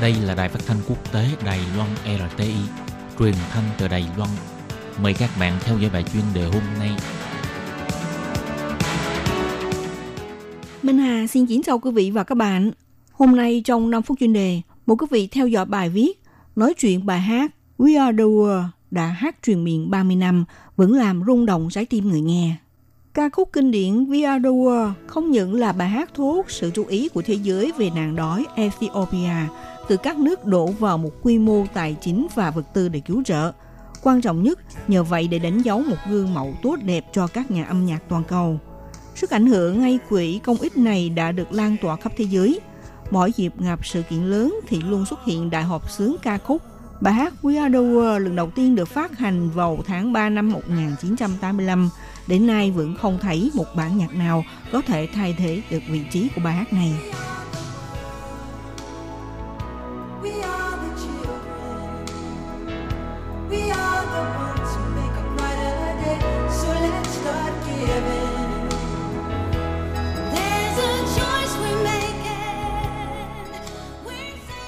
Đây là đài phát thanh quốc tế Đài Loan RTI, truyền thanh từ Đài Loan. Mời các bạn theo dõi bài chuyên đề hôm nay. Minh Hà xin kính chào quý vị và các bạn. Hôm nay trong 5 phút chuyên đề, mời quý vị theo dõi bài viết nói chuyện bài hát We Are The World đã hát truyền miệng 30 năm vẫn làm rung động trái tim người nghe. Ca khúc kinh điển We Are The World không những là bài hát thu hút sự chú ý của thế giới về nạn đói Ethiopia từ các nước đổ vào một quy mô tài chính và vật tư để cứu trợ. Quan trọng nhất, nhờ vậy để đánh dấu một gương mẫu tốt đẹp cho các nhà âm nhạc toàn cầu. Sức ảnh hưởng ngay quỹ công ích này đã được lan tỏa khắp thế giới. Mỗi dịp gặp sự kiện lớn thì luôn xuất hiện đại họp sướng ca khúc. Bài hát We Are The World lần đầu tiên được phát hành vào tháng 3 năm 1985. Đến nay vẫn không thấy một bản nhạc nào có thể thay thế được vị trí của bài hát này.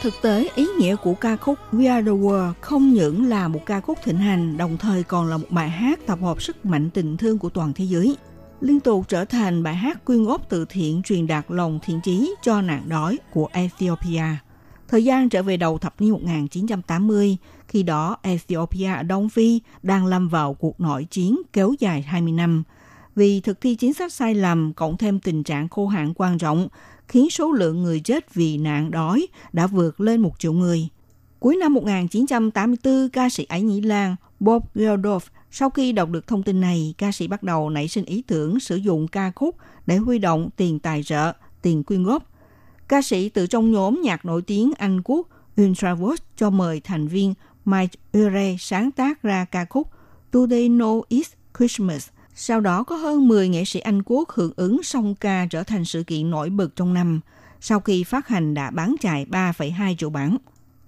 Thực tế, ý nghĩa của ca khúc We Are The World không những là một ca khúc thịnh hành, đồng thời còn là một bài hát tập hợp sức mạnh tình thương của toàn thế giới. Liên tục trở thành bài hát quyên góp từ thiện truyền đạt lòng thiện chí cho nạn đói của Ethiopia. Thời gian trở về đầu thập niên 1980, khi đó Ethiopia ở Đông Phi đang lâm vào cuộc nội chiến kéo dài 20 năm. Vì thực thi chính sách sai lầm cộng thêm tình trạng khô hạn quan trọng, khiến số lượng người chết vì nạn đói đã vượt lên một triệu người. Cuối năm 1984, ca sĩ Ái Nhĩ Lan Bob Geldof sau khi đọc được thông tin này, ca sĩ bắt đầu nảy sinh ý tưởng sử dụng ca khúc để huy động tiền tài trợ, tiền quyên góp. Ca sĩ từ trong nhóm nhạc nổi tiếng Anh Quốc Ultravox cho mời thành viên Mike Ure sáng tác ra ca khúc Do They Know It's Christmas. Sau đó có hơn 10 nghệ sĩ Anh Quốc hưởng ứng song ca trở thành sự kiện nổi bật trong năm. Sau khi phát hành đã bán chạy 3,2 triệu bản.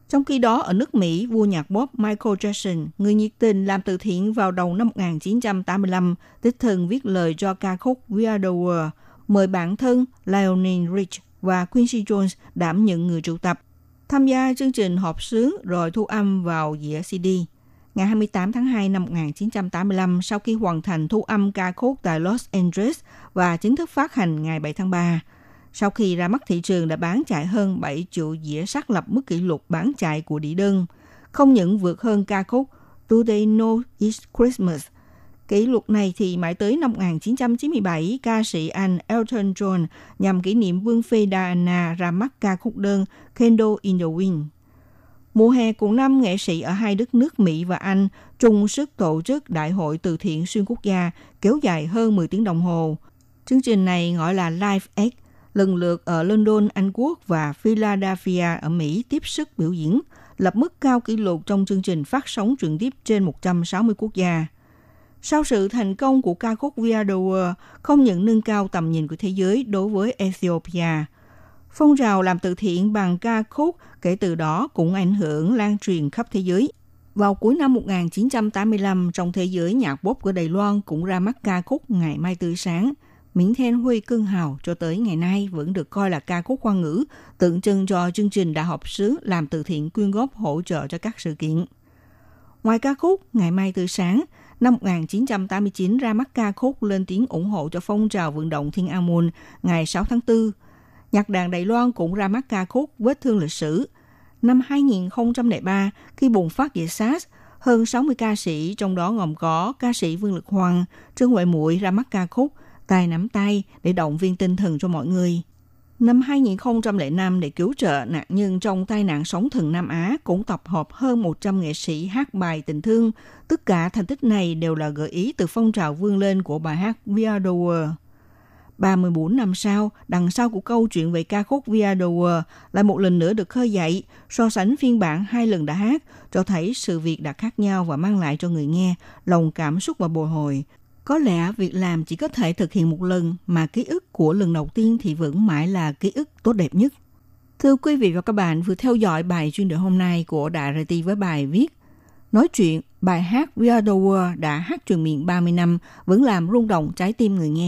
Trong khi đó, ở nước Mỹ, vua nhạc pop Michael Jackson, người nhiệt tình làm từ thiện vào đầu năm 1985, đích thân viết lời cho ca khúc We Are The World, mời bản thân Lionel Rich và Quincy Jones đảm nhận người triệu tập, tham gia chương trình họp sướng rồi thu âm vào dĩa CD. Ngày 28 tháng 2 năm 1985, sau khi hoàn thành thu âm ca khúc tại Los Angeles và chính thức phát hành ngày 7 tháng 3, sau khi ra mắt thị trường đã bán chạy hơn 7 triệu dĩa xác lập mức kỷ lục bán chạy của đĩa đơn, không những vượt hơn ca khúc Do They Know It's Christmas. Kỷ lục này thì mãi tới năm 1997, ca sĩ Anh Elton John nhằm kỷ niệm Vương phi Diana ra mắt ca khúc đơn Candle in the Wind. Mùa hè cùng năm, nghệ sĩ ở hai đất nước Mỹ và Anh chung sức tổ chức Đại hội từ thiện xuyên quốc gia kéo dài hơn 10 tiếng đồng hồ. Chương trình này gọi là Live Aid, lần lượt ở London, Anh Quốc và Philadelphia ở Mỹ tiếp sức biểu diễn, lập mức cao kỷ lục trong chương trình phát sóng trực tiếp trên 160 quốc gia. Sau sự thành công của ca khúc We Are The World, không những nâng cao tầm nhìn của thế giới đối với Ethiopia, phong trào làm từ thiện bằng ca khúc kể từ đó cũng ảnh hưởng lan truyền khắp thế giới. Vào cuối năm 1985, trong thế giới nhạc pop của Đài Loan cũng ra mắt ca khúc Ngày Mai Tươi Sáng. Miễn Then Huy Cưng Hào cho tới ngày nay vẫn được coi là ca khúc hoa ngữ, tượng trưng cho chương trình đã học sứ làm từ thiện quyên góp hỗ trợ cho các sự kiện. Ngoài ca khúc Ngày Mai Tươi Sáng, năm 1989 ra mắt ca khúc lên tiếng ủng hộ cho phong trào vận động Thiên An Môn ngày 6 tháng 4. Nhạc đàn Đài Loan cũng ra mắt ca khúc Vết thương lịch sử. Năm 2003, khi bùng phát dịch SARS, hơn 60 ca sĩ, trong đó gồm có ca sĩ Vương Lực Hoàng, Trương Huệ Muội ra mắt ca khúc Tay nắm tay để động viên tinh thần cho mọi người. Năm 2005 để cứu trợ nạn nhân trong tai nạn sóng thần Nam Á cũng tập hợp hơn 100 nghệ sĩ hát bài tình thương. Tất cả thành tích này đều là gợi ý từ phong trào vươn lên của bài hát We Are The World. 34 năm sau, đằng sau của câu chuyện về ca khúc We Are The World lại một lần nữa được khơi dậy, so sánh phiên bản hai lần đã hát, cho thấy sự việc đã khác nhau và mang lại cho người nghe lòng cảm xúc và bồi hồi. Có lẽ việc làm chỉ có thể thực hiện một lần, mà ký ức của lần đầu tiên thì vẫn mãi là ký ức tốt đẹp nhất. Thưa quý vị và các bạn vừa theo dõi bài chuyên đề hôm nay của Đại RT với bài viết Nói chuyện, bài hát We Are The World đã hát truyền miệng 30 năm vẫn làm rung động trái tim người nghe.